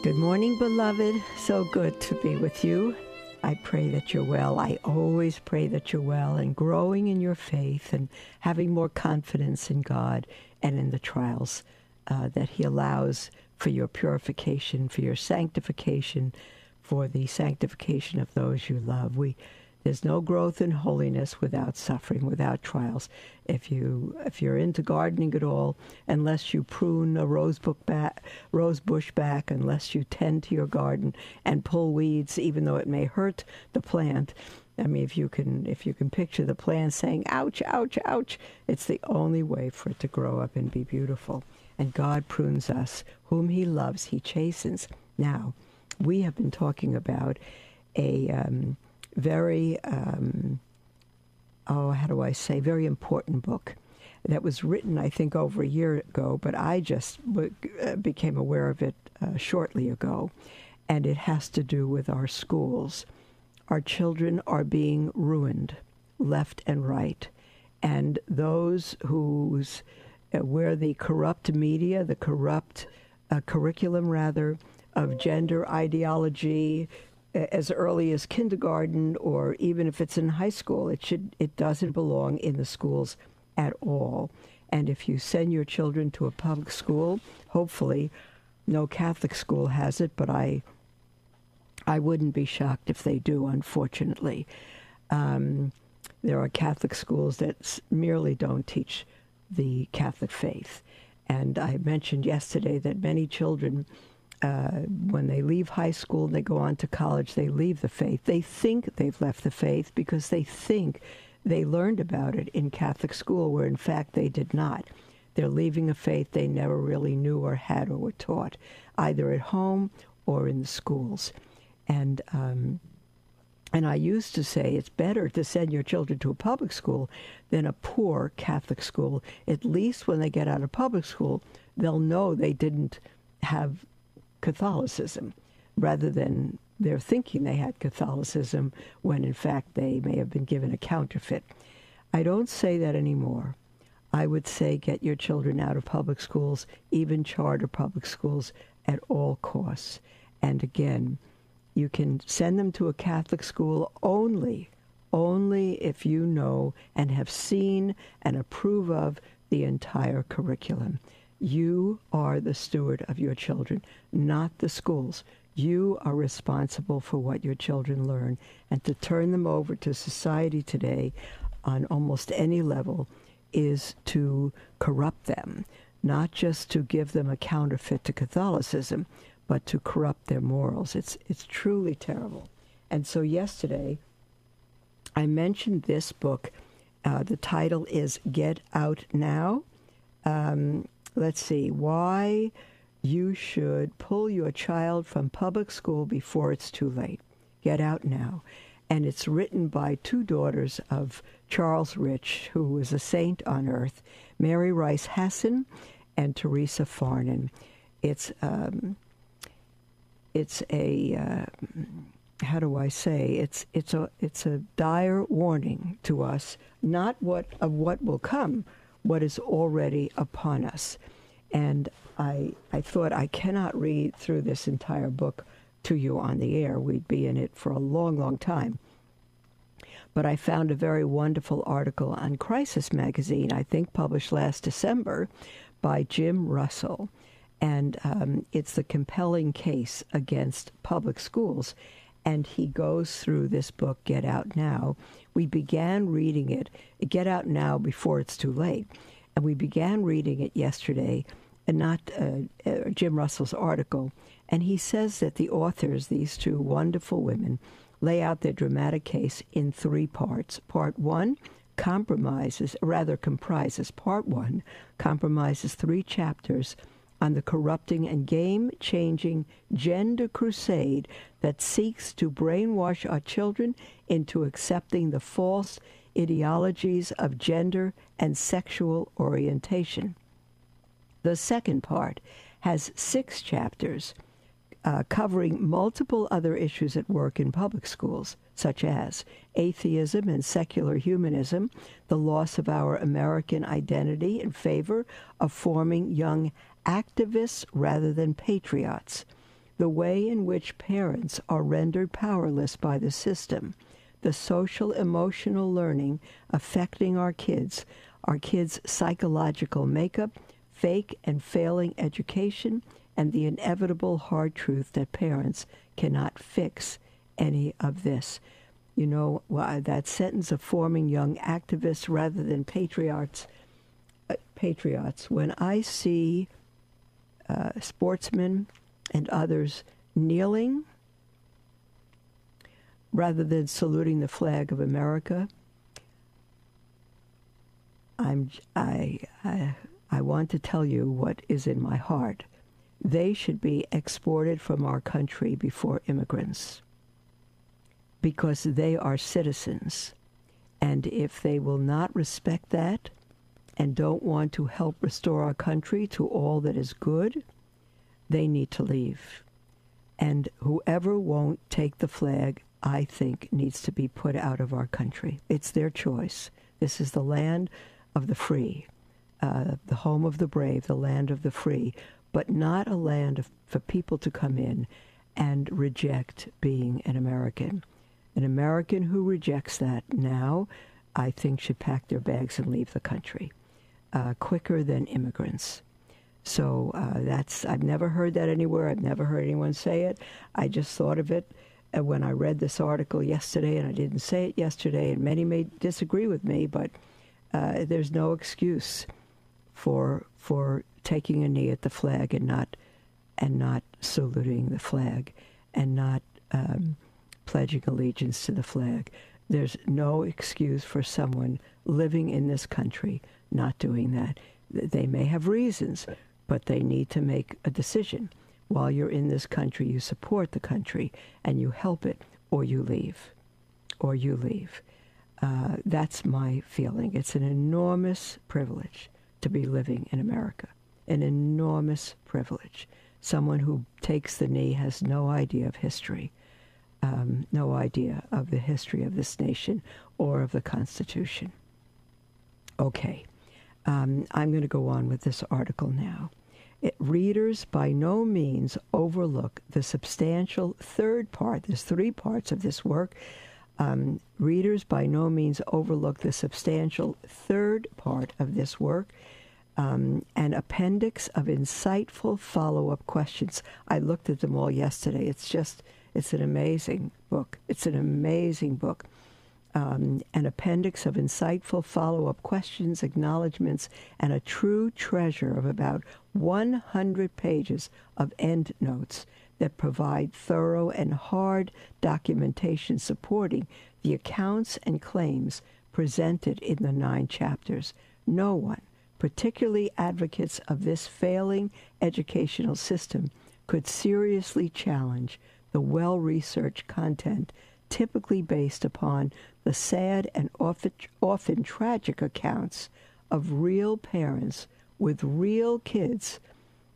Good morning, beloved. So good to be with you. I pray that you're well. I always pray that you're well and growing in your faith and having more confidence in God and in the trials uh, that He allows for your purification, for your sanctification, for the sanctification of those you love. We there's no growth in holiness without suffering, without trials. If you if you're into gardening at all, unless you prune a rose back, rose bush back, unless you tend to your garden and pull weeds, even though it may hurt the plant. I mean, if you can if you can picture the plant saying "ouch, ouch, ouch," it's the only way for it to grow up and be beautiful. And God prunes us, whom He loves, He chastens. Now, we have been talking about a um, very, um, oh, how do I say, very important book that was written, I think, over a year ago, but I just uh, became aware of it uh, shortly ago. And it has to do with our schools. Our children are being ruined left and right. And those whose, uh, where the corrupt media, the corrupt uh, curriculum, rather, of gender ideology, as early as kindergarten or even if it's in high school it should it doesn't belong in the schools at all. And if you send your children to a public school hopefully no catholic school has it but i i wouldn't be shocked if they do unfortunately. Um, there are catholic schools that merely don't teach the catholic faith. And i mentioned yesterday that many children uh, when they leave high school, and they go on to college, they leave the faith. They think they've left the faith because they think they learned about it in Catholic school, where in fact they did not. They're leaving a faith they never really knew or had or were taught, either at home or in the schools. And um, and I used to say it's better to send your children to a public school than a poor Catholic school. At least when they get out of public school, they'll know they didn't have Catholicism rather than they're thinking they had Catholicism when in fact they may have been given a counterfeit. I don't say that anymore. I would say get your children out of public schools, even charter public schools, at all costs. And again, you can send them to a Catholic school only, only if you know and have seen and approve of the entire curriculum. You are the steward of your children, not the schools. You are responsible for what your children learn. And to turn them over to society today on almost any level is to corrupt them, not just to give them a counterfeit to Catholicism, but to corrupt their morals. It's, it's truly terrible. And so yesterday, I mentioned this book. Uh, the title is Get Out Now. Um, let's see, why you should pull your child from public school before it's too late. Get out now. And it's written by two daughters of Charles Rice, who was a saint on earth, Mary Rice Hasson and Theresa Farnan. It's um, it's a uh, how do I say it's it's a it's a dire warning to us, not what of what will come, what is already upon us. And I, I thought I cannot read through this entire book to you on the air. We'd be in it for a long, long time. But I found a very wonderful article on Crisis Magazine, I think published last December, by Jim Russell. And um, it's the compelling case against public schools. And he goes through this book, Get Out Now. We began reading it, Get Out Now, before it's too late. And we began reading it yesterday, and not uh, uh, Jim Russell's article. And he says that the authors, these two wonderful women, lay out their dramatic case in three parts. Part one compromises, rather comprises, part one compromises three chapters on the corrupting and game changing gender crusade that seeks to brainwash our children into accepting the false ideologies of gender and sexual orientation. The second part has six chapters uh, covering multiple other issues at work in public schools, such as atheism and secular humanism, the loss of our American identity in favor of forming young activists rather than patriots, the way in which parents are rendered powerless by the system, the social emotional learning affecting our kids, our kids' psychological makeup, fake and failing education, and the inevitable hard truth that parents cannot fix any of this. You know, that sentence of forming young activists rather than patriots, uh, patriots, when I see uh, sportsmen and others kneeling rather than saluting the flag of America. I'm, I, I, I want to tell you what is in my heart. They should be exported from our country before immigrants because they are citizens. And if they will not respect that, and don't want to help restore our country to all that is good, they need to leave. And whoever won't take the flag, I think, needs to be put out of our country. It's their choice. This is the land of the free, uh, the home of the brave, the land of the free, but not a land of, for people to come in and reject being an American. An American who rejects that now, I think, should pack their bags and leave the country uh, quicker than immigrants. So uh, that's, I've never heard that anywhere. I've never heard anyone say it. I just thought of it when I read this article yesterday, and I didn't say it yesterday, and many may disagree with me, but uh, there's no excuse for for taking a knee at the flag and not and not saluting the flag and not um, pledging allegiance to the flag. There's no excuse for someone living in this country not doing that. They may have reasons, but they need to make a decision. While you're in this country, you support the country and you help it, or you leave. Or you leave. Uh, that's my feeling. It's an enormous privilege to be living in America. An enormous privilege. Someone who takes the knee has no idea of history, um, no idea of the history of this nation or of the Constitution. Okay. Um, I'm going to go on with this article now. Readers by no means overlook the substantial third part. There's three parts of this work. Um, readers by no means overlook the substantial third part of this work. Um, an appendix of insightful follow-up questions. I looked at them all yesterday. It's just, it's an amazing book. It's an amazing book um, an appendix of insightful follow up questions, acknowledgments, and a true treasure of about 100 pages of endnotes that provide thorough and hard documentation supporting the accounts and claims presented in the nine chapters. No one, particularly advocates of this failing educational system, could seriously challenge the well researched content typically based upon the sad and often, often tragic accounts of real parents with real kids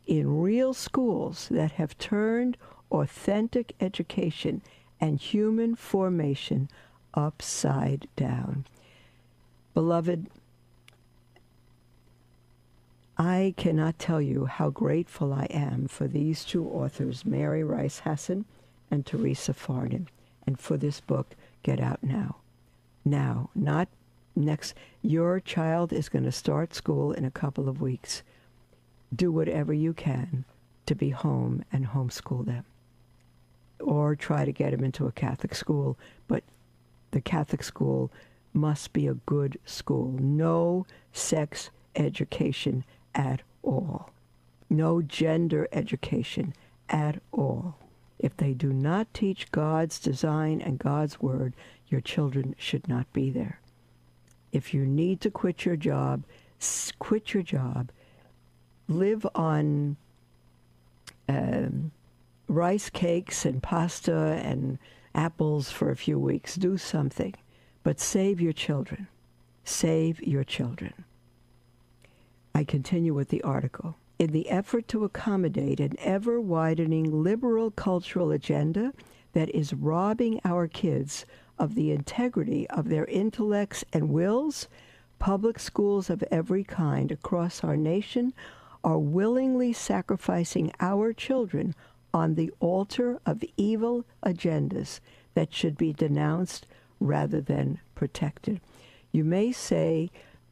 in real schools that have turned authentic education and human formation upside down. Beloved, I cannot tell you how grateful I am for these two authors, Mary Rice Hasson and Theresa Farnan and for this book, Get Out Now. Now, not next. Your child is going to start school in a couple of weeks. Do whatever you can to be home and homeschool them. Or try to get them into a Catholic school, but the Catholic school must be a good school. No sex education at all. No gender education at all. If they do not teach God's design and God's word, your children should not be there. If you need to quit your job, quit your job. Live on um, rice cakes and pasta and apples for a few weeks. Do something, but save your children. Save your children. I continue with the article. In the effort to accommodate an ever widening liberal cultural agenda that is robbing our kids of the integrity of their intellects and wills, public schools of every kind across our nation are willingly sacrificing our children on the altar of evil agendas that should be denounced rather than protected. You may say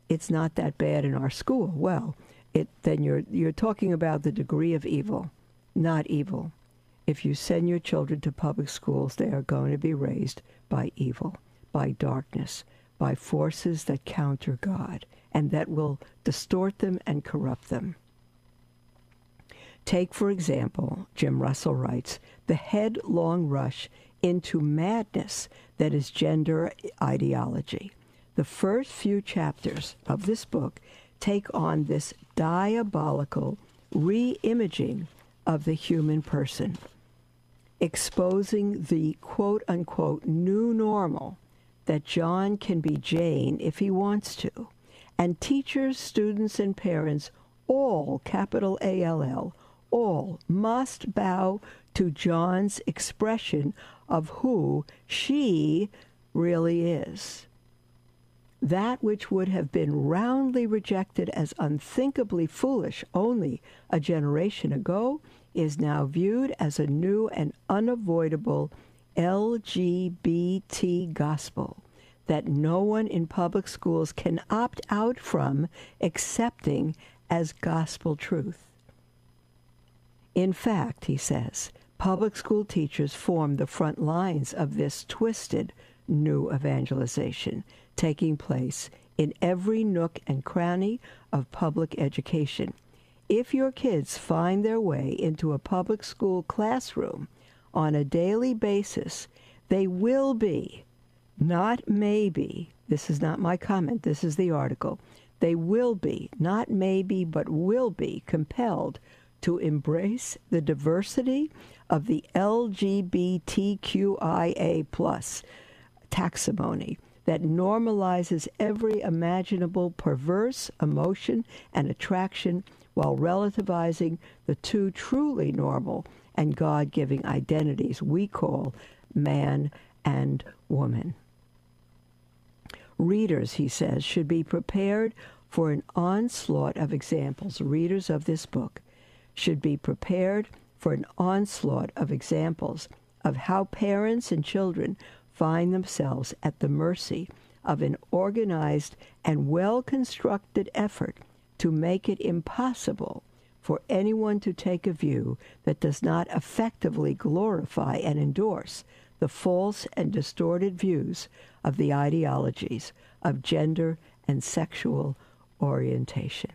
it's not that bad in our school. Well, it, then you're, you're talking about the degree of evil, not evil. If you send your children to public schools, they are going to be raised by evil, by darkness, by forces that counter God, and that will distort them and corrupt them. Take, for example, Jim Russell writes, the headlong rush into madness that is gender ideology. The first few chapters of this book take on this diabolical re-imaging of the human person, exposing the quote unquote new normal that John can be Jane if he wants to. And teachers, students, and parents, all, capital A L L, all must bow to John's expression of who she really is. That which would have been roundly rejected as unthinkably foolish only a generation ago is now viewed as a new and unavoidable LGBT gospel that no one in public schools can opt out from accepting as gospel truth. In fact, he says, public school teachers form the front lines of this twisted new evangelization taking place in every nook and cranny of public education. If your kids find their way into a public school classroom on a daily basis, they will be, not maybe, this is not my comment, this is the article, they will be, not maybe, but will be compelled to embrace the diversity of the LGBTQIA plus taxonomy that normalizes every imaginable perverse emotion and attraction while relativizing the two truly normal and God giving identities we call man and woman. Readers, he says, should be prepared for an onslaught of examples. Readers of this book should be prepared for an onslaught of examples of how parents and children find themselves at the mercy of an organized and well constructed effort to make it impossible for anyone to take a view that does not effectively glorify and endorse the false and distorted views of the ideologies of gender and sexual orientation.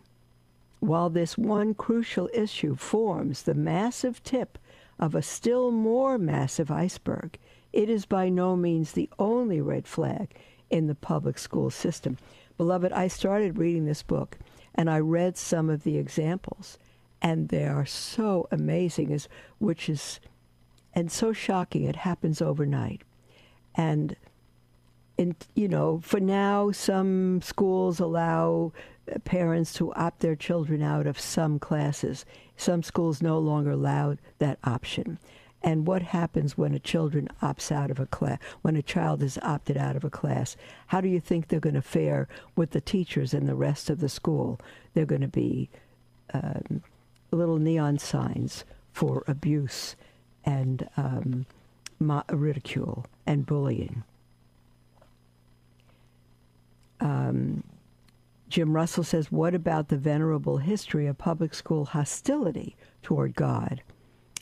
While this one crucial issue forms the massive tip of a still more massive iceberg, it is by no means the only red flag in the public school system. Beloved, I started reading this book and I read some of the examples, and they are so amazing, as which is and so shocking. It happens overnight, and in you know, for now, some schools allow uh, parents to opt their children out of some classes. Some schools no longer allow that option and what happens when a children opts out of a class when a child is opted out of a class how do you think they're going to fare with the teachers and the rest of the school they're going to be um, little neon signs for abuse and um, ridicule and bullying um, Jim Russell says, What about the venerable history of public school hostility toward God?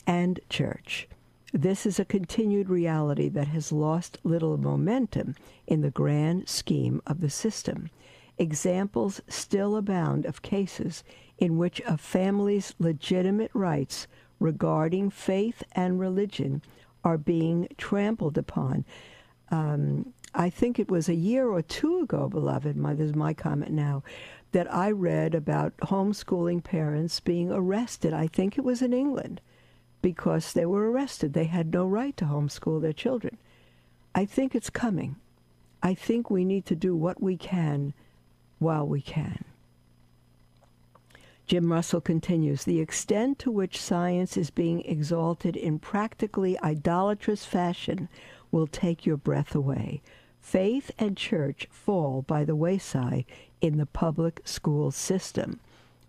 and church. This is a continued reality that has lost little momentum in the grand scheme of the system. Examples still abound of cases in which a family's legitimate rights regarding faith and religion are being trampled upon. Um, I think it was a year or two ago, beloved, my, this is my comment now, that I read about homeschooling parents being arrested. I think it was in England because they were arrested. They had no right to homeschool their children. I think it's coming. I think we need to do what we can while we can. Jim Russell continues The extent to which science is being exalted in practically idolatrous fashion will take your breath away. Faith and church fall by the wayside in the public school system,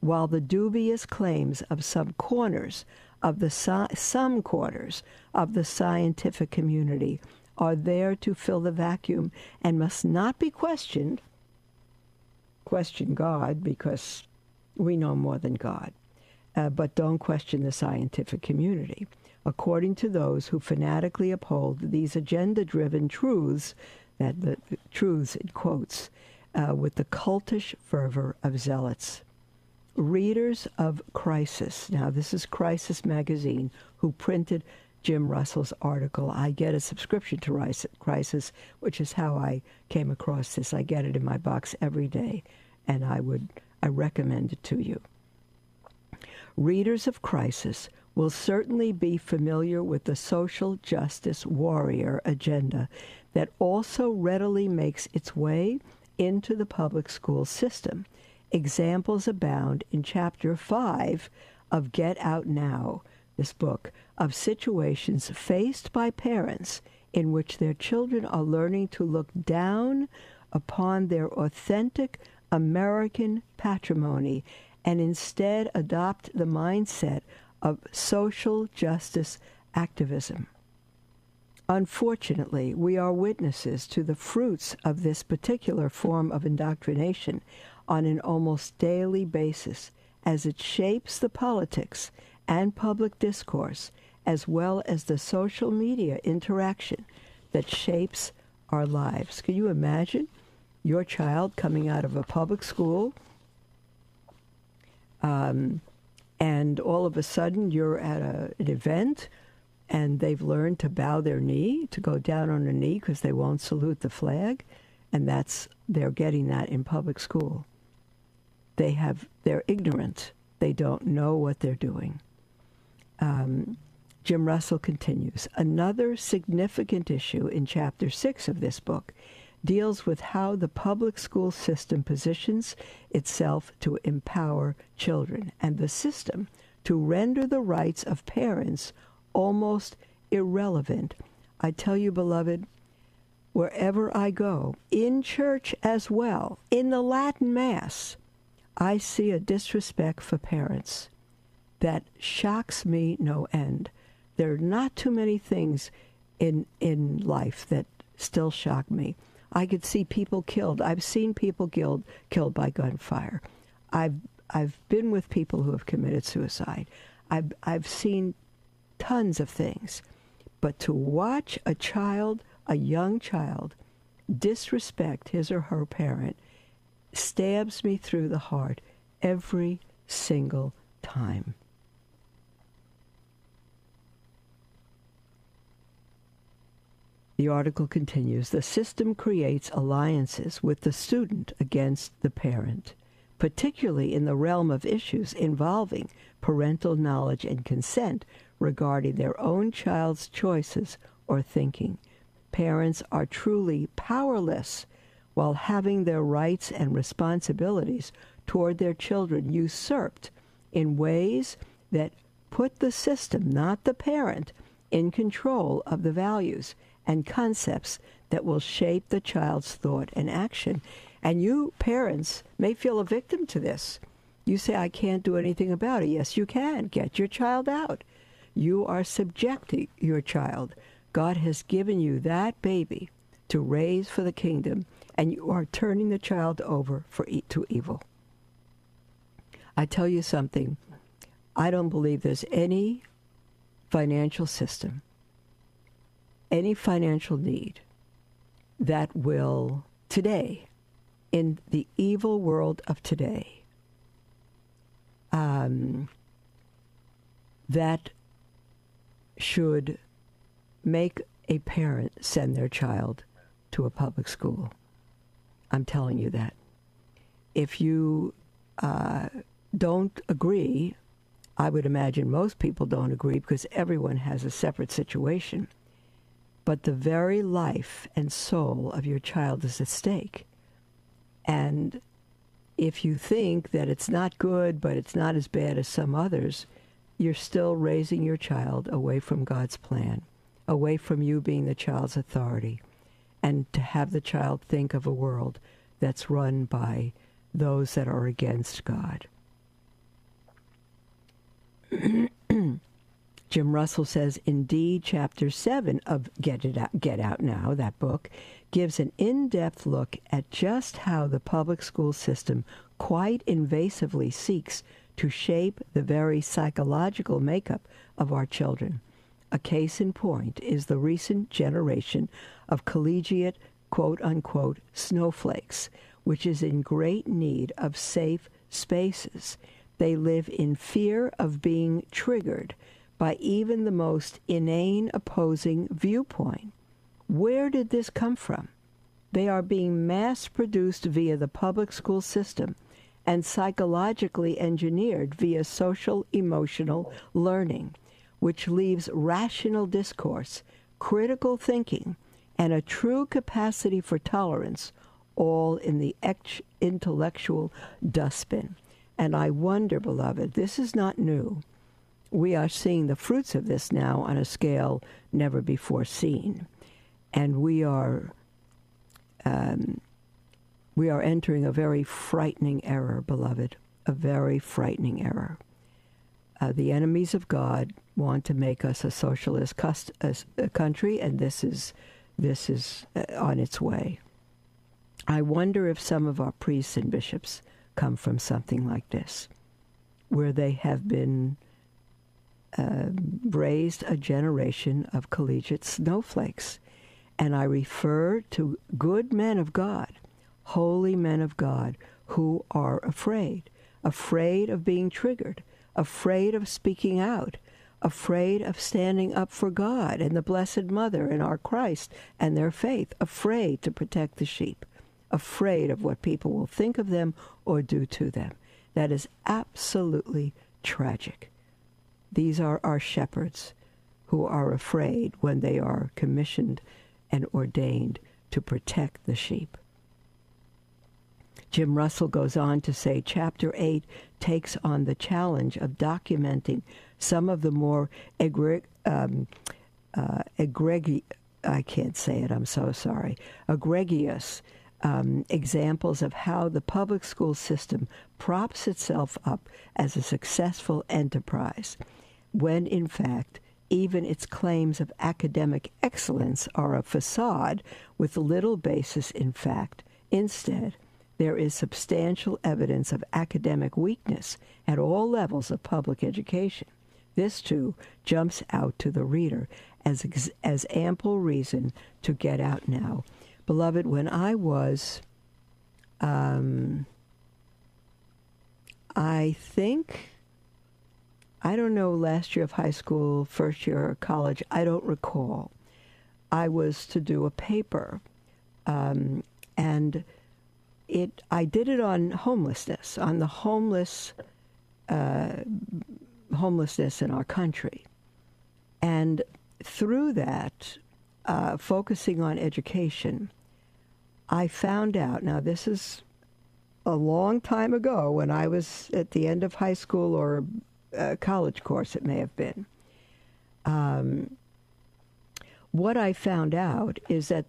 while the dubious claims of some corners of the some quarters of the scientific community are there to fill the vacuum and must not be questioned. Question God because we know more than God. Uh, but don't question the scientific community. According to those who fanatically uphold these agenda driven truths, that the, the, truths in quotes, uh, with the cultish fervor of zealots. Readers of Crisis, now this is Crisis Magazine, who printed Jim Russell's article. I get a subscription to Crisis, which is how I came across this. I get it in my box every day, and I would I recommend it to you. Readers of Crisis will certainly be familiar with the social justice warrior agenda that also readily makes its way into the public school system. Examples abound in Chapter 5 of Get Out Now, this book, of situations faced by parents in which their children are learning to look down upon their authentic American patrimony and instead adopt the mindset of social justice activism. Unfortunately, we are witnesses to the fruits of this particular form of indoctrination on an almost daily basis as it shapes the politics and public discourse as well as the social media interaction that shapes our lives. Can you imagine your child coming out of a public school um, and all of a sudden you're at a, an event and they've learned to bow their knee, to go down on a knee because they won't salute the flag, and that's they're getting that in public school. They have they're ignorant. They don't know what they're doing. Um, Jim Russell continues. Another significant issue in chapter six of this book deals with how the public school system positions itself to empower children and the system to render the rights of parents almost irrelevant. I tell you, beloved, wherever I go, in church as well, in the Latin Mass, I see a disrespect for parents that shocks me no end. There are not too many things in in life that still shock me. I could see people killed. I've seen people killed killed by gunfire. I've I've been with people who have committed suicide. I've I've seen tons of things. But to watch a child, a young child, disrespect his or her parent stabs me through the heart every single time. The article continues The system creates alliances with the student against the parent, particularly in the realm of issues involving parental knowledge and consent regarding their own child's choices or thinking. Parents are truly powerless while having their rights and responsibilities toward their children usurped in ways that put the system, not the parent, in control of the values and concepts that will shape the child's thought and action. And you, parents, may feel a victim to this. You say, I can't do anything about it. Yes, you can. Get your child out. You are subjecting your child. God has given you that baby to raise for the kingdom, and you are turning the child over for e- to evil. I tell you something. I don't believe there's any financial system any financial need that will today, in the evil world of today, um, that should make a parent send their child to a public school. I'm telling you that. If you uh, don't agree I would imagine most people don't agree because everyone has a separate situation. But the very life and soul of your child is at stake. And if you think that it's not good, but it's not as bad as some others, you're still raising your child away from God's plan, away from you being the child's authority, and to have the child think of a world that's run by those that are against God. Jim Russell says, indeed, chapter 7 of Get, It Out, Get Out Now, that book, gives an in depth look at just how the public school system quite invasively seeks to shape the very psychological makeup of our children. A case in point is the recent generation of collegiate, quote unquote, snowflakes, which is in great need of safe spaces. They live in fear of being triggered by even the most inane opposing viewpoint. Where did this come from? They are being mass produced via the public school system and psychologically engineered via social emotional learning, which leaves rational discourse, critical thinking, and a true capacity for tolerance all in the intellectual dustbin. And I wonder, beloved, this is not new we are seeing the fruits of this now on a scale never before seen. And we are um, we are entering a very frightening error, beloved, a very frightening error. Uh, the enemies of God want to make us a socialist cust- a, a country, and this is this is uh, on its way. I wonder if some of our priests and bishops come from something like this, where they have been uh, raised a generation of collegiate snowflakes. And I refer to good men of God, holy men of God, who are afraid, afraid of being triggered, afraid of speaking out, afraid of standing up for God and the Blessed Mother and our Christ and their faith, afraid to protect the sheep, afraid of what people will think of them or do to them. That is absolutely tragic. These are our shepherds who are afraid when they are commissioned and ordained to protect the sheep. Jim Russell goes on to say chapter 8 takes on the challenge of documenting some of the more egre- um, uh, I can't say it, I'm so sorry, egregious um, examples of how the public school system props itself up as a successful enterprise when in fact even its claims of academic excellence are a facade with little basis in fact. Instead, there is substantial evidence of academic weakness at all levels of public education. This, too, jumps out to the reader as, as ample reason to get out now. Beloved, when I was, um, I think I don't know, last year of high school, first year of college, I don't recall. I was to do a paper, um, and it I did it on homelessness, on the homeless uh, homelessness in our country, and through that, uh, focusing on education, I found out. Now this is a long time ago when I was at the end of high school or a college course, it may have been. Um, what I found out is that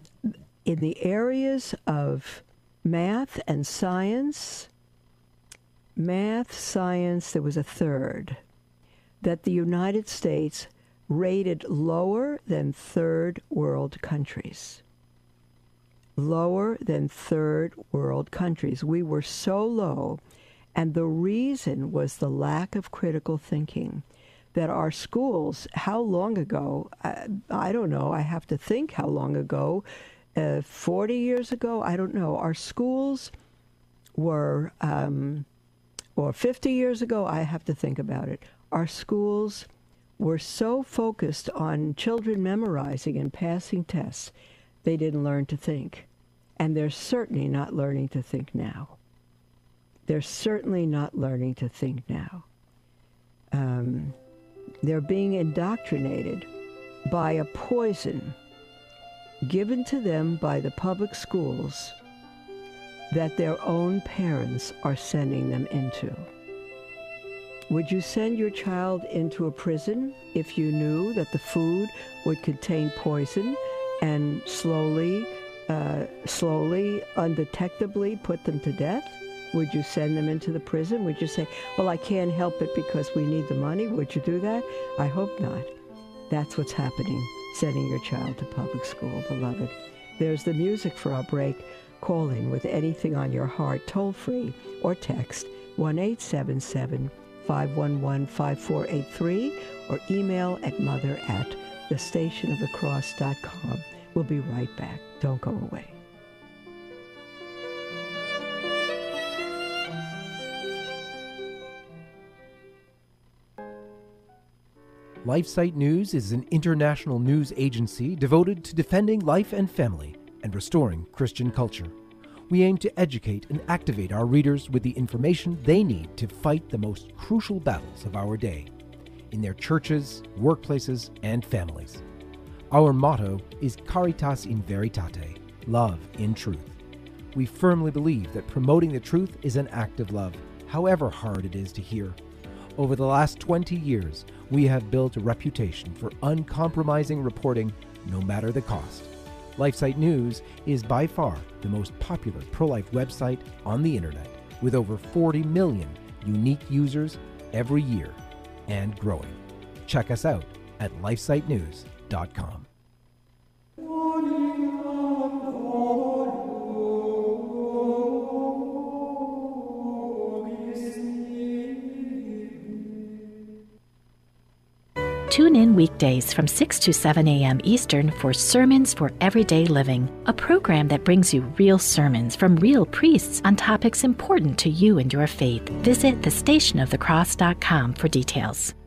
in the areas of math and science, math, science, there was a third, that the United States rated lower than third world countries. Lower than third world countries. We were so low and the reason was the lack of critical thinking. That our schools, how long ago? I, I don't know. I have to think how long ago. Uh, 40 years ago? I don't know. Our schools were, um, or 50 years ago? I have to think about it. Our schools were so focused on children memorizing and passing tests, they didn't learn to think. And they're certainly not learning to think now. They're certainly not learning to think now. um, they're being indoctrinated by a poison given to them by the public schools that their own parents are sending them into. Would you send your child into a prison if you knew that the food would contain poison and slowly, uh, slowly, undetectably put them to death? Would you send them into the prison? Would you say, well, I can't help it because we need the money? Would you do that? I hope not. That's what's happening, sending your child to public school, beloved. There's the music for our break. Call in with anything on your heart, toll free, or text 1 877 511 5483 or email at mother at thestationofthecross.com. We'll be right back. Don't go away. LifeSite News is an international news agency devoted to defending life and family and restoring Christian culture. We aim to educate and activate our readers with the information they need to fight the most crucial battles of our day in their churches, workplaces, and families. Our motto is Caritas in Veritate, love in truth. We firmly believe that promoting the truth is an act of love, however hard it is to hear. Over the last 20 years, we have built a reputation for uncompromising reporting no matter the cost. LifeSite News is by far the most popular pro life website on the internet, with over 40 million unique users every year and growing. Check us out at lifesitenews.com. weekdays from 6 to 7 a.m. Eastern for Sermons for Everyday Living, a program that brings you real sermons from real priests on topics important to you and your faith. Visit thestationofthecross.com for details.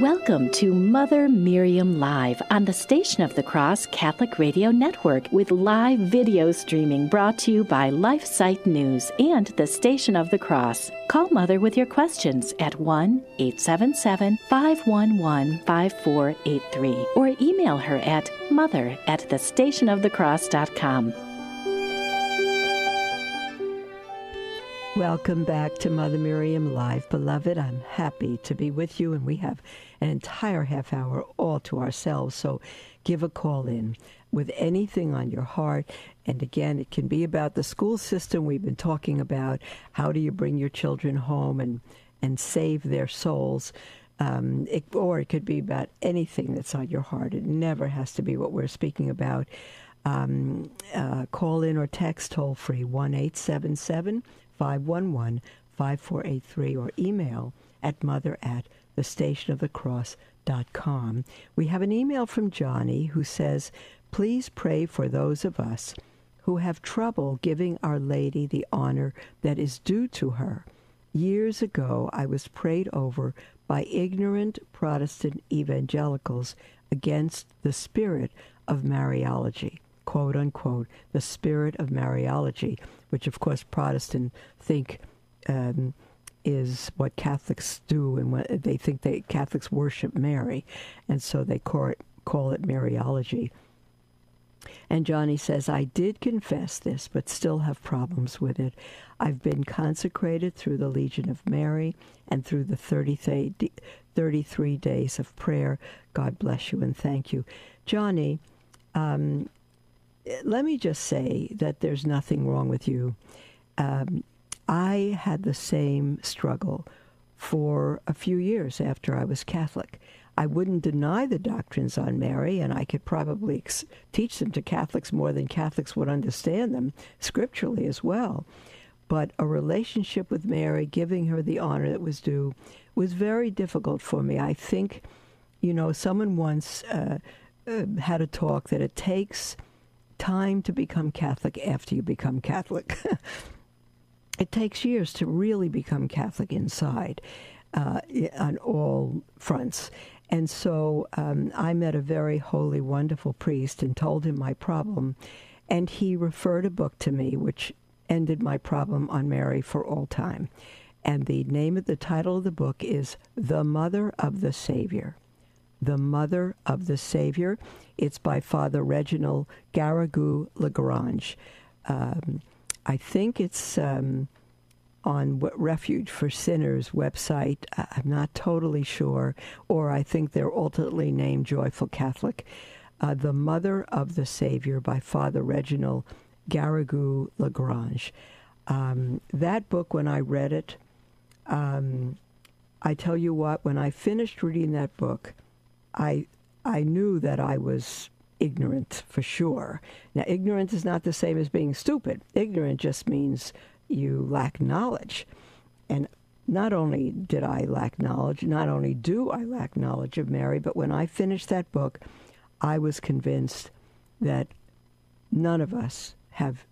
Welcome to Mother Miriam Live on the Station of the Cross Catholic Radio Network with live video streaming brought to you by LifeSite News and the Station of the Cross. Call Mother with your questions at 1 877 511 5483 or email her at mother at thestationofthecross.com. Welcome back to Mother Miriam Live. Beloved, I'm happy to be with you, and we have an entire half hour all to ourselves. So give a call in with anything on your heart. And again, it can be about the school system we've been talking about. How do you bring your children home and, and save their souls? Um, it, or it could be about anything that's on your heart. It never has to be what we're speaking about. Um, uh, call in or text toll free 1 877 511 5483 or email at mother at thestationofthecross.com. We have an email from Johnny who says, Please pray for those of us who have trouble giving Our Lady the honor that is due to her. Years ago, I was prayed over by ignorant Protestant evangelicals against the spirit of Mariology, quote unquote, the spirit of Mariology which of course Protestants think um, is what Catholics do, and what they think they Catholics worship Mary, and so they call it, call it Mariology. And Johnny says, I did confess this, but still have problems with it. I've been consecrated through the Legion of Mary and through the 33 days of prayer. God bless you and thank you. Johnny, um, let me just say that there's nothing wrong with you. Um, I had the same struggle for a few years after I was Catholic. I wouldn't deny the doctrines on Mary, and I could probably ex- teach them to Catholics more than Catholics would understand them scripturally as well. But a relationship with Mary, giving her the honor that was due, was very difficult for me. I think, you know, someone once uh, uh, had a talk that it takes time to become Catholic after you become Catholic. it takes years to really become Catholic inside uh, on all fronts. And so um, I met a very holy, wonderful priest and told him my problem. And he referred a book to me, which ended my problem on Mary for all time. And the name of the title of the book is The Mother of the Savior. The Mother of the Savior. It's by Father Reginald Garrigou Lagrange. Um, I think it's um, on Refuge for Sinners website. I'm not totally sure, or I think they're ultimately named Joyful Catholic. Uh, the Mother of the Savior by Father Reginald Garrigou Lagrange. Um, that book, when I read it, um, I tell you what, when I finished reading that book, I I knew that I was ignorant for sure. Now, ignorant is not the same as being stupid. Ignorant just means you lack knowledge. And not only did I lack knowledge, not only do I lack knowledge of Mary, but when I finished that book, I was convinced that none of us have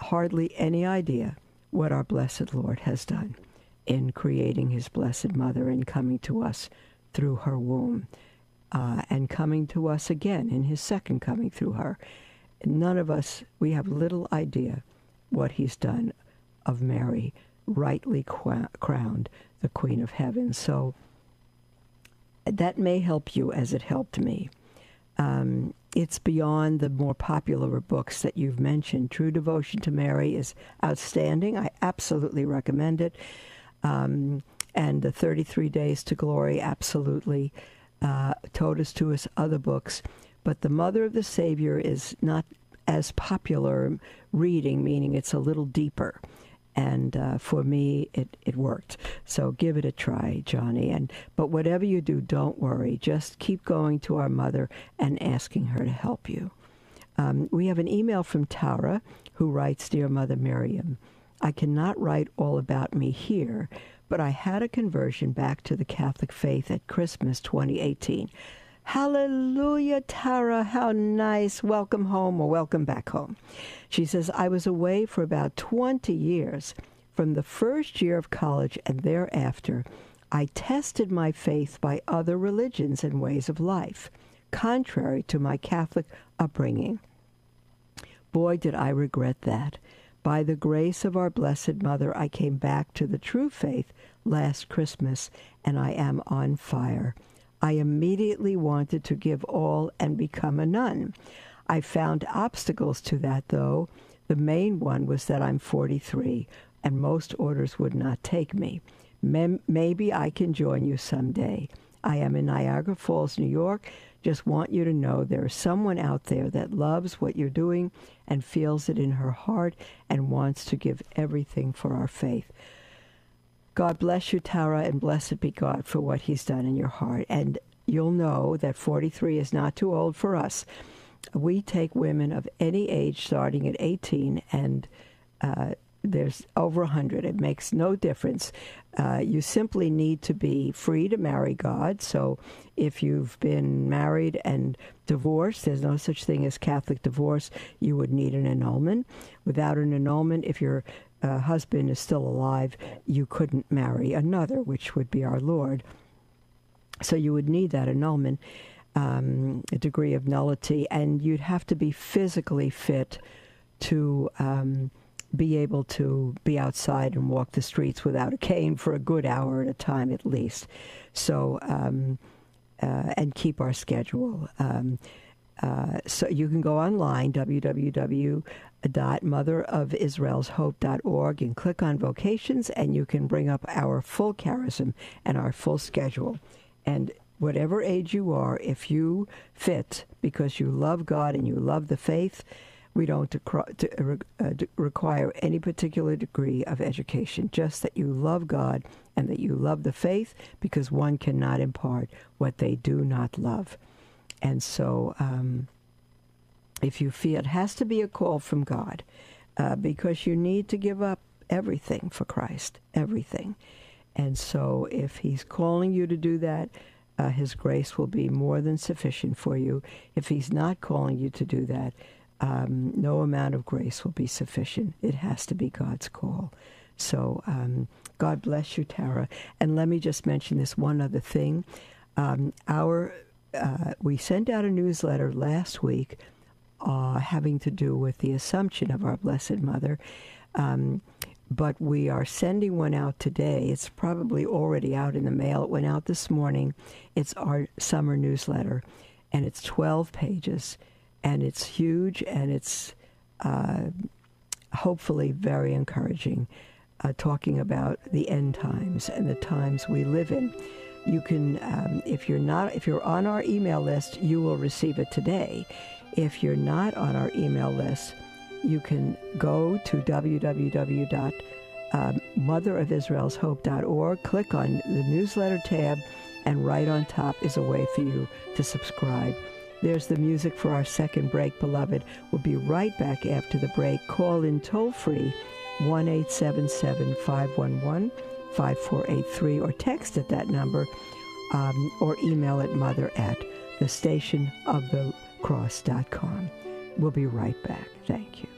hardly any idea what our blessed Lord has done in creating his blessed mother and coming to us through her womb uh, and coming to us again in his second coming through her. None of us, we have little idea what he's done of Mary, rightly crowned the Queen of Heaven. So that may help you as it helped me. Um, it's beyond the more popular books that you've mentioned. True Devotion to Mary is outstanding. I absolutely recommend it. Um, and the 33 Days to Glory, absolutely. Uh, Totus Tuus, other books. But The Mother of the Savior is not as popular reading, meaning it's a little deeper. And uh, for me it, it worked. So give it a try johnny. And but whatever you do don't worry. Just keep going to our mother and asking her to help you. Um, we have an email from tara who writes dear mother miriam i cannot write all about me here but i had a conversion back to the catholic faith at christmas 2018 Hallelujah, Tara. How nice. Welcome home or welcome back home. She says, I was away for about 20 years. From the first year of college and thereafter, I tested my faith by other religions and ways of life, contrary to my Catholic upbringing. Boy, did I regret that. By the grace of our Blessed Mother, I came back to the true faith last Christmas, and I am on fire. I immediately wanted to give all and become a nun. I found obstacles to that, though. The main one was that I'm 43 and most orders would not take me. Maybe I can join you someday. I am in Niagara Falls, New York. Just want you to know there is someone out there that loves what you're doing and feels it in her heart and wants to give everything for our faith. God bless you, Tara, and blessed be God for what He's done in your heart. And you'll know that 43 is not too old for us. We take women of any age starting at 18 and uh, there's over 100. It makes no difference. Uh, you simply need to be free to marry God. So if you've been married and divorced, there's no such thing as Catholic divorce. You would need an annulment. Without an annulment, if your uh, husband is still alive, you couldn't marry another, which would be our Lord. So you would need that annulment, um, a degree of nullity, and you'd have to be physically fit to. Um, be able to be outside and walk the streets without a cane for a good hour at a time at least. So, um, uh, and keep our schedule. Um, uh, so you can go online, www.motherofisraelshope.org, and click on vocations, and you can bring up our full charism and our full schedule. And whatever age you are, if you fit because you love God and you love the faith, we don't to, uh, require any particular degree of education, just that you love God and that you love the faith, because one cannot impart what they do not love. And so, um, if you feel it has to be a call from God, uh, because you need to give up everything for Christ, everything. And so, if He's calling you to do that, uh, His grace will be more than sufficient for you. If He's not calling you to do that, um, no amount of grace will be sufficient. It has to be God's call. So um, God bless you, Tara. And let me just mention this one other thing. Um, our uh, we sent out a newsletter last week uh, having to do with the Assumption of our Blessed Mother. Um, but we are sending one out today. It's probably already out in the mail. It went out this morning. It's our summer newsletter, and it's 12 pages, and it's huge, and it's uh, hopefully very encouraging, uh, talking about the end times and the times we live in. You can, um, if you're not, if you're on our email list, you will receive it today. If you're not on our email list, you can go to www.motherofisraelshope.org, click on the newsletter tab, and right on top is a way for you to subscribe. There's the music for our second break, beloved. We'll be right back after the break. Call in toll free 1 877 511 5483 or text at that number um, or email at mother at the station of the cross.com. We'll be right back. Thank you.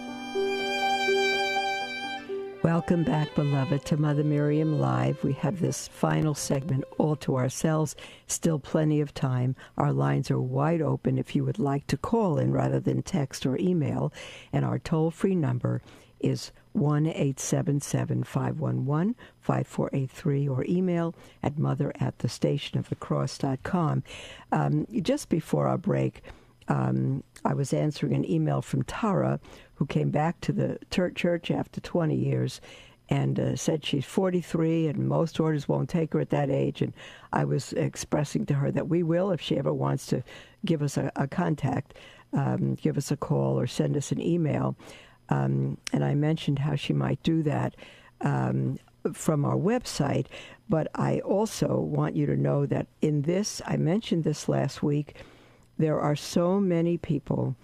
Welcome back, beloved, to Mother Miriam Live. We have this final segment all to ourselves. Still plenty of time. Our lines are wide open if you would like to call in rather than text or email. And our toll free number is 1 877 511 5483 or email at mother at the station of the cross.com. Um, just before our break, um, I was answering an email from Tara, who came back to the church after 20 years and uh, said she's 43 and most orders won't take her at that age. And I was expressing to her that we will if she ever wants to give us a, a contact, um, give us a call or send us an email. Um, and I mentioned how she might do that um, from our website. But I also want you to know that in this, I mentioned this last week, there are so many people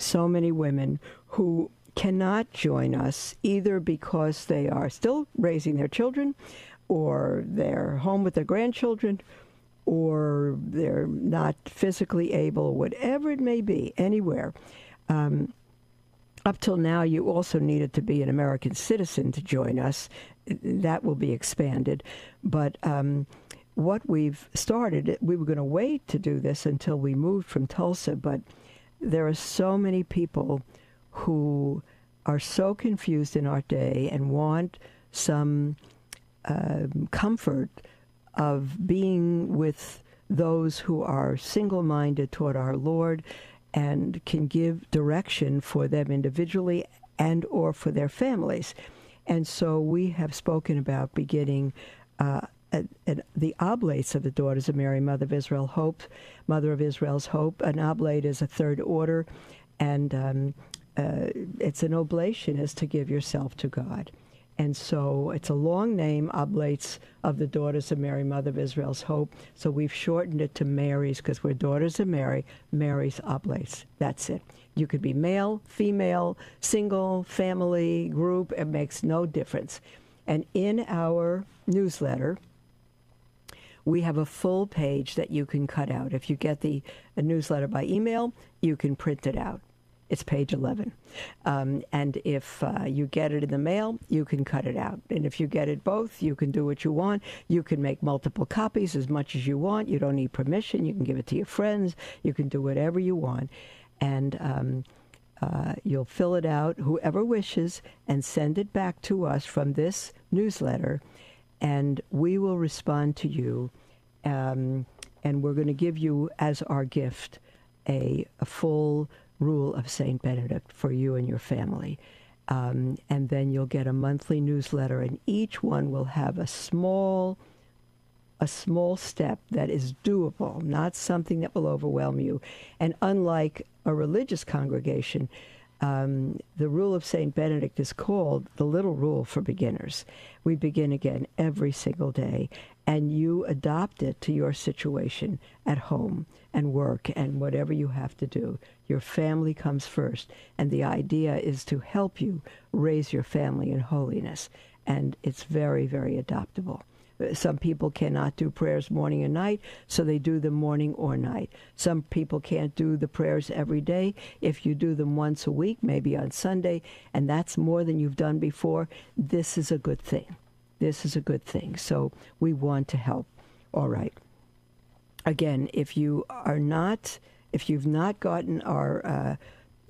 so many women who cannot join us either because they are still raising their children or they're home with their grandchildren or they're not physically able, whatever it may be, anywhere. Um, up till now, you also needed to be an American citizen to join us. That will be expanded. But um, what we've started, we were going to wait to do this until we moved from Tulsa, but there are so many people who are so confused in our day and want some uh, comfort of being with those who are single minded toward our Lord and can give direction for them individually and or for their families. And so we have spoken about beginning uh, the oblates of the Daughters of Mary, Mother of Israel Hope, Mother of Israel's Hope. An oblate is a third order, and um, uh, it's an oblation is to give yourself to God. And so it's a long name, Oblates of the Daughters of Mary, Mother of Israel's Hope. So we've shortened it to Mary's because we're Daughters of Mary, Mary's Oblates. That's it. You could be male, female, single, family, group. It makes no difference. And in our newsletter, we have a full page that you can cut out. If you get the newsletter by email, you can print it out. It's page 11. Um, and if uh, you get it in the mail, you can cut it out. And if you get it both, you can do what you want. You can make multiple copies as much as you want. You don't need permission. You can give it to your friends. You can do whatever you want. And um, uh, you'll fill it out, whoever wishes, and send it back to us from this newsletter. And we will respond to you. Um, and we're going to give you, as our gift, a, a full rule of St. Benedict for you and your family. Um, and then you'll get a monthly newsletter, and each one will have a small a small step that is doable, not something that will overwhelm you. And unlike a religious congregation, um, the rule of St. Benedict is called the little rule for beginners. We begin again every single day, and you adopt it to your situation at home and work and whatever you have to do. Your family comes first, and the idea is to help you raise your family in holiness, and it's very, very adoptable. Some people cannot do prayers morning and night, so they do them morning or night. Some people can't do the prayers every day. If you do them once a week, maybe on Sunday, and that's more than you've done before, this is a good thing. This is a good thing. So we want to help. All right. Again, if you are not, if you've not gotten our uh,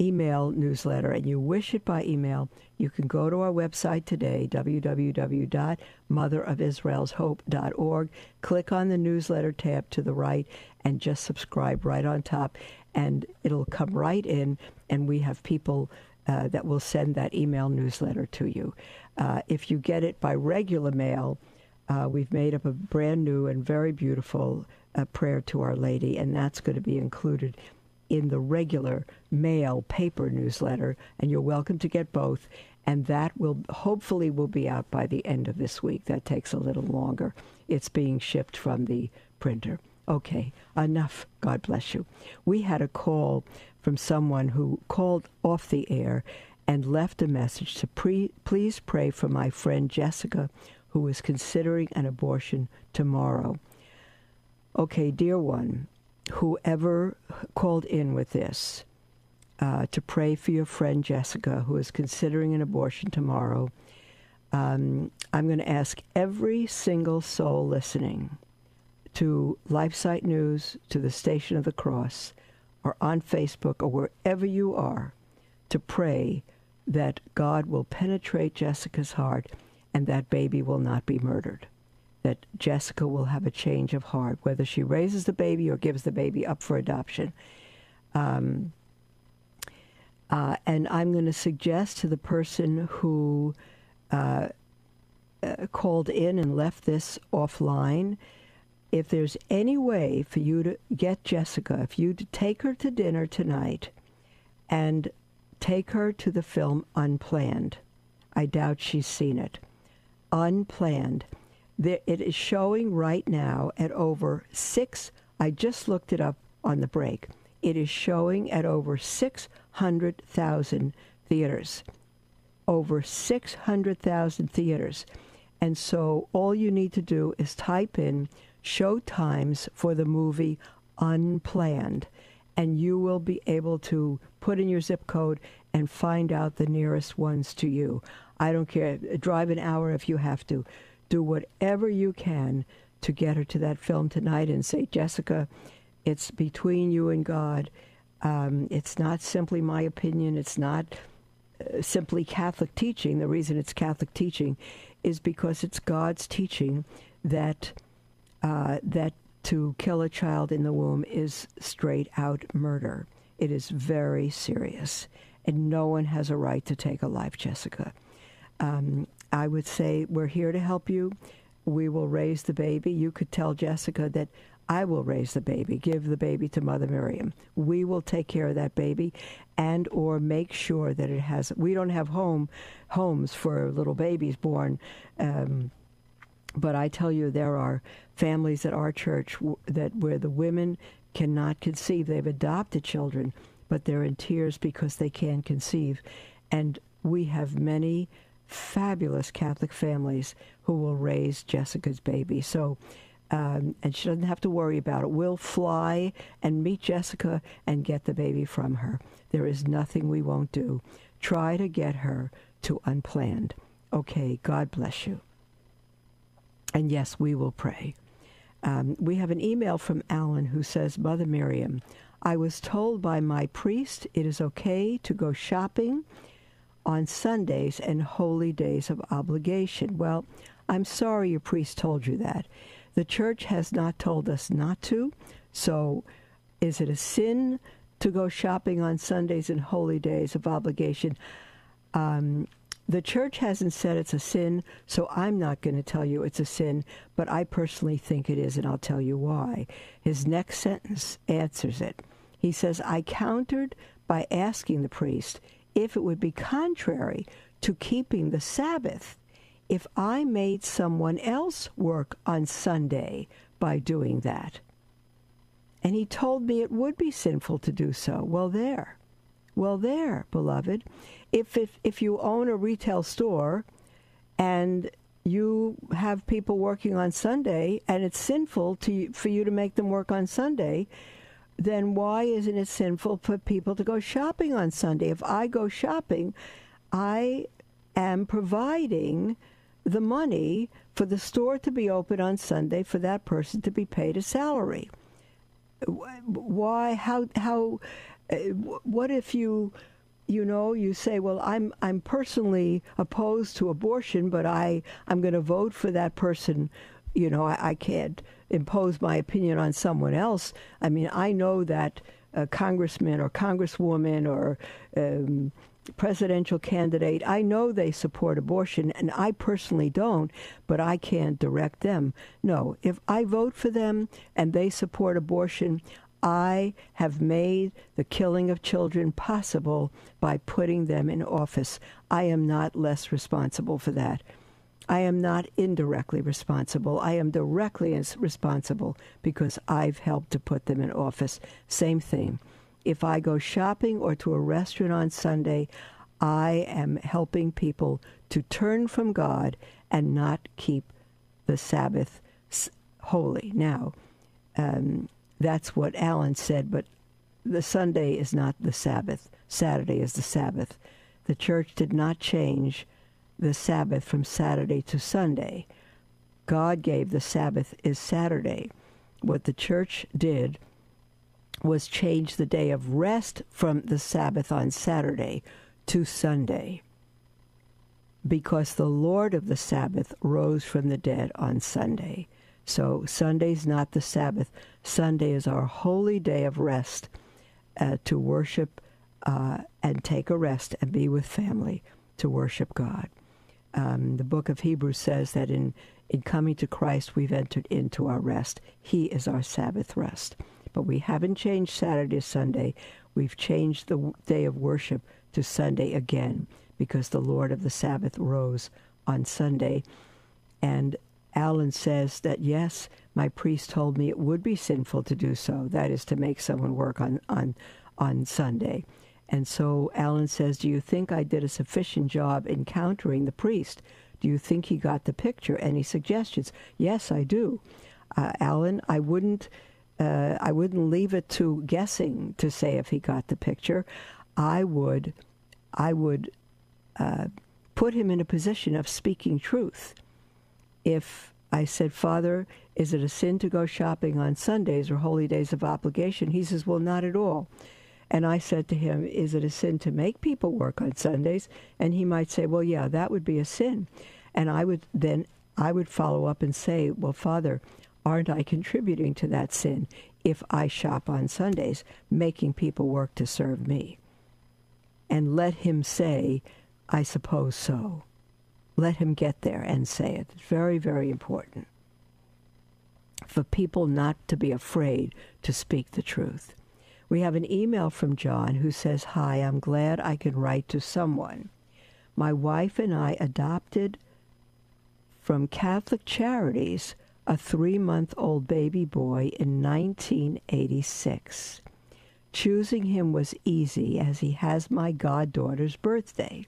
email newsletter and you wish it by email, you can go to our website today, www.motherofisraelshope.org, click on the newsletter tab to the right, and just subscribe right on top. And it'll come right in, and we have people uh, that will send that email newsletter to you. Uh, if you get it by regular mail, uh, we've made up a brand new and very beautiful uh, prayer to Our Lady, and that's going to be included in the regular mail paper newsletter, and you're welcome to get both. And that will hopefully will be out by the end of this week. That takes a little longer. It's being shipped from the printer. Okay, enough. God bless you. We had a call from someone who called off the air and left a message to pre- please pray for my friend Jessica, who is considering an abortion tomorrow. Okay, dear one, whoever called in with this uh, to pray for your friend Jessica, who is considering an abortion tomorrow, um, I'm going to ask every single soul listening to LifeSite News, to the Station of the Cross, or on Facebook, or wherever you are, to pray that God will penetrate Jessica's heart and that baby will not be murdered that Jessica will have a change of heart, whether she raises the baby or gives the baby up for adoption. Um, uh, and I'm going to suggest to the person who uh, uh, called in and left this offline if there's any way for you to get Jessica, if you to take her to dinner tonight and take her to the film Unplanned. I doubt she's seen it. Unplanned it is showing right now at over six. I just looked it up on the break. It is showing at over 600,000 theaters. Over 600,000 theaters. And so all you need to do is type in show times for the movie Unplanned, and you will be able to put in your zip code and find out the nearest ones to you. I don't care. Drive an hour if you have to do whatever you can to get her to that film tonight and say, Jessica, it's between you and God. Um, it's not simply my opinion. It's not uh, simply Catholic teaching. The reason it's Catholic teaching is because it's God's teaching that uh, that to kill a child in the womb is straight out murder. It is very serious, and no one has a right to take a life, Jessica. Um, I would say, We're here to help you. We will raise the baby. You could tell Jessica that I will raise the baby, give the baby to Mother Miriam. We will take care of that baby and or make sure that it has we don't have home homes for little babies born um, but I tell you there are families at our church that where the women cannot conceive they've adopted children but they're in tears because they can't conceive. And we have many fabulous Catholic families who will raise Jessica's baby. So, um, and she doesn't have to worry about it. We'll fly and meet Jessica and get the baby from her. There is nothing we won't do. Try to get her to unplanned. Okay, God bless you. And yes, we will pray. Um, we have an email from Alan who says, Mother Miriam, I was told by my priest it is okay to go shopping on Sundays and holy days of obligation. Well, I'm sorry your priest told you that. The church has not told us not to. So is it a sin to go shopping on Sundays and holy days of obligation? Um, the church hasn't said it's a sin, so I'm not going to tell you it's a sin, but I personally think it is, and I'll tell you why. His next sentence answers it. He says, I countered by asking the priest if it would be contrary to keeping the Sabbath if I made someone else work on Sunday by doing that. And he told me it would be sinful to do so. Well, there. Well, there, beloved if, if, if you own a retail store and you have people working on Sunday and it's sinful to for you to make them work on Sunday, then why isn't it sinful for people to go shopping on Sunday? If I go shopping, I am providing the money for the store to be open on Sunday for that person to be paid a salary. Why? How? How? Uh, what if you you know, you say, well, I'm I'm personally opposed to abortion, but I I'm going to vote for that person. You know, I, I, can't impose my opinion on someone else. I mean, I know that a congressman or congresswoman or um, presidential candidate, I know they support abortion, and I personally don't, but I can't direct them. No, if I vote for them and they support abortion, I have made the killing of children possible by putting them in office. I am not less responsible for that. I am not indirectly responsible. I am directly responsible because I've helped to put them in office. Same thing. If I go shopping or to a restaurant on Sunday, I am helping people to turn from God and not keep the Sabbath holy. Now, um, that's what Alan said, but the Sunday is not the Sabbath. Saturday is the Sabbath. The church did not change the Sabbath from Saturday to Sunday. God gave the Sabbath is Saturday. What the church did was change the day of rest from the Sabbath on Saturday to Sunday because the Lord of the Sabbath rose from the dead on Sunday. So Sunday's not the Sabbath. Sunday is our holy day of rest uh, to worship uh, and take a rest and be with family to worship God. Um, the book of Hebrews says that in, in coming to Christ, we've entered into our rest. He is our Sabbath rest. But we haven't changed Saturday to Sunday. We've changed the day of worship to Sunday again because the Lord of the Sabbath rose on Sunday. And Alan says that yes, my priest told me it would be sinful to do so. That is to make someone work on on on Sunday. And so Alan says, "Do you think I did a sufficient job encountering the priest? Do you think he got the picture? Any suggestions?" Yes, I do. Uh, Alan, I wouldn't. Uh, I wouldn't leave it to guessing to say if he got the picture. I would, I would uh, put him in a position of speaking truth if I said, Father, is it a sin to go shopping on Sundays or holy days of obligation? He says, Well, not at all. And I said to him, Is it a sin to make people work on Sundays? And he might say, Well, yeah, that would be a sin. And I would then I would follow up and say, Well, Father, aren't I contributing to that sin if I shop on Sundays, making people work to serve me? And let him say, I suppose so let him get there and say it. It's very, very important for people not to be afraid to speak the truth. We have an email from John who says, Hi, I'm glad I can write to someone. My wife and I adopted from Catholic Charities a three month old baby boy in 1986. Choosing him was easy as he has my goddaughter's birthday.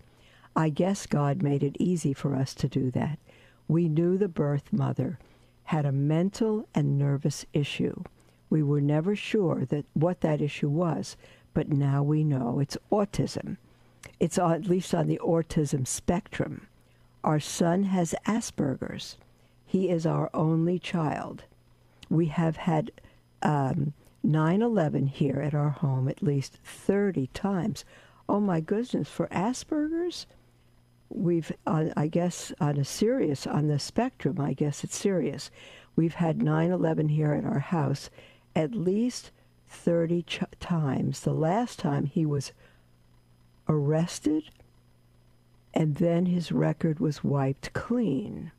I guess God made it easy for us to do that. We knew the birth mother had a mental and nervous issue. We were never sure that what that issue was, but now we know it's autism. It's at least on the autism spectrum. Our son has Asperger's. He is our only child. We have had um, 9/11 here at our home at least 30 times. Oh my goodness, for Asperger's, we've uh, I guess on a serious on the spectrum, I guess it's serious. We've had 9/11 here at our house at least 30 ch- times. The last time he was arrested and then his record was wiped clean.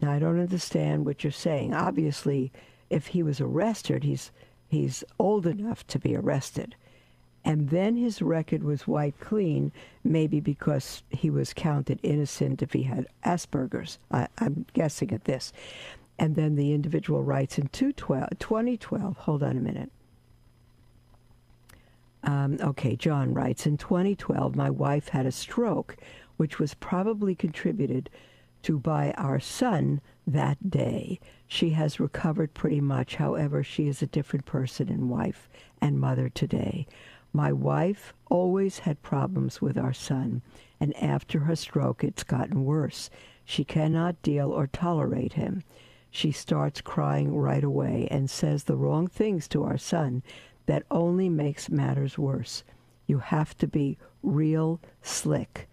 Now I don't understand what you're saying. Obviously, if he was arrested, he's he's old enough to be arrested. And then his record was wiped clean, maybe because he was counted innocent if he had Asperger's. I, am guessing at this. And then the individual writes in 2012, hold on a minute. Um, okay, John writes In 2012, my wife had a stroke, which was probably contributed to by our son that day. She has recovered pretty much. However, she is a different person and wife and mother today. My wife always had problems with our son, and after her stroke, it's gotten worse. She cannot deal or tolerate him. She starts crying right away and says the wrong things to our son that only makes matters worse. You have to be real slick,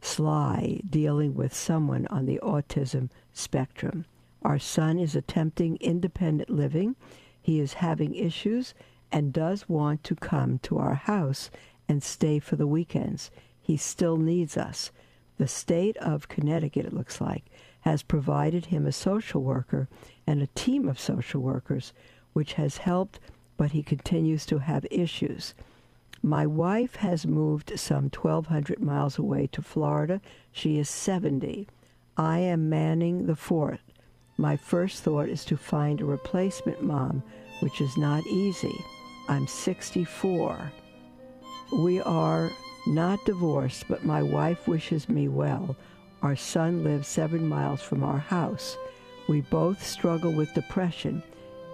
sly, dealing with someone on the autism spectrum. Our son is attempting independent living. He is having issues and does want to come to our house and stay for the weekends. He still needs us. The state of Connecticut, it looks like, has provided him a social worker and a team of social workers, which has helped but he continues to have issues. My wife has moved some 1,200 miles away to Florida. She is 70. I am manning the fort. My first thought is to find a replacement mom, which is not easy. I'm 64. We are not divorced, but my wife wishes me well. Our son lives seven miles from our house. We both struggle with depression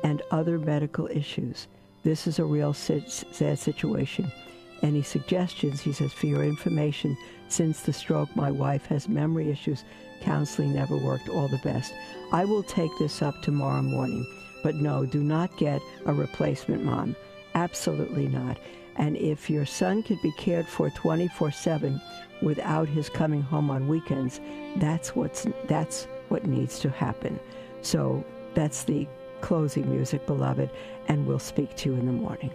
and other medical issues. This is a real sad situation. Any suggestions, he says, for your information, since the stroke, my wife has memory issues. Counseling never worked. All the best. I will take this up tomorrow morning. But no, do not get a replacement mom. Absolutely not. And if your son could be cared for 24 7 without his coming home on weekends, that's, what's, that's what needs to happen. So that's the closing music, beloved, and we'll speak to you in the morning.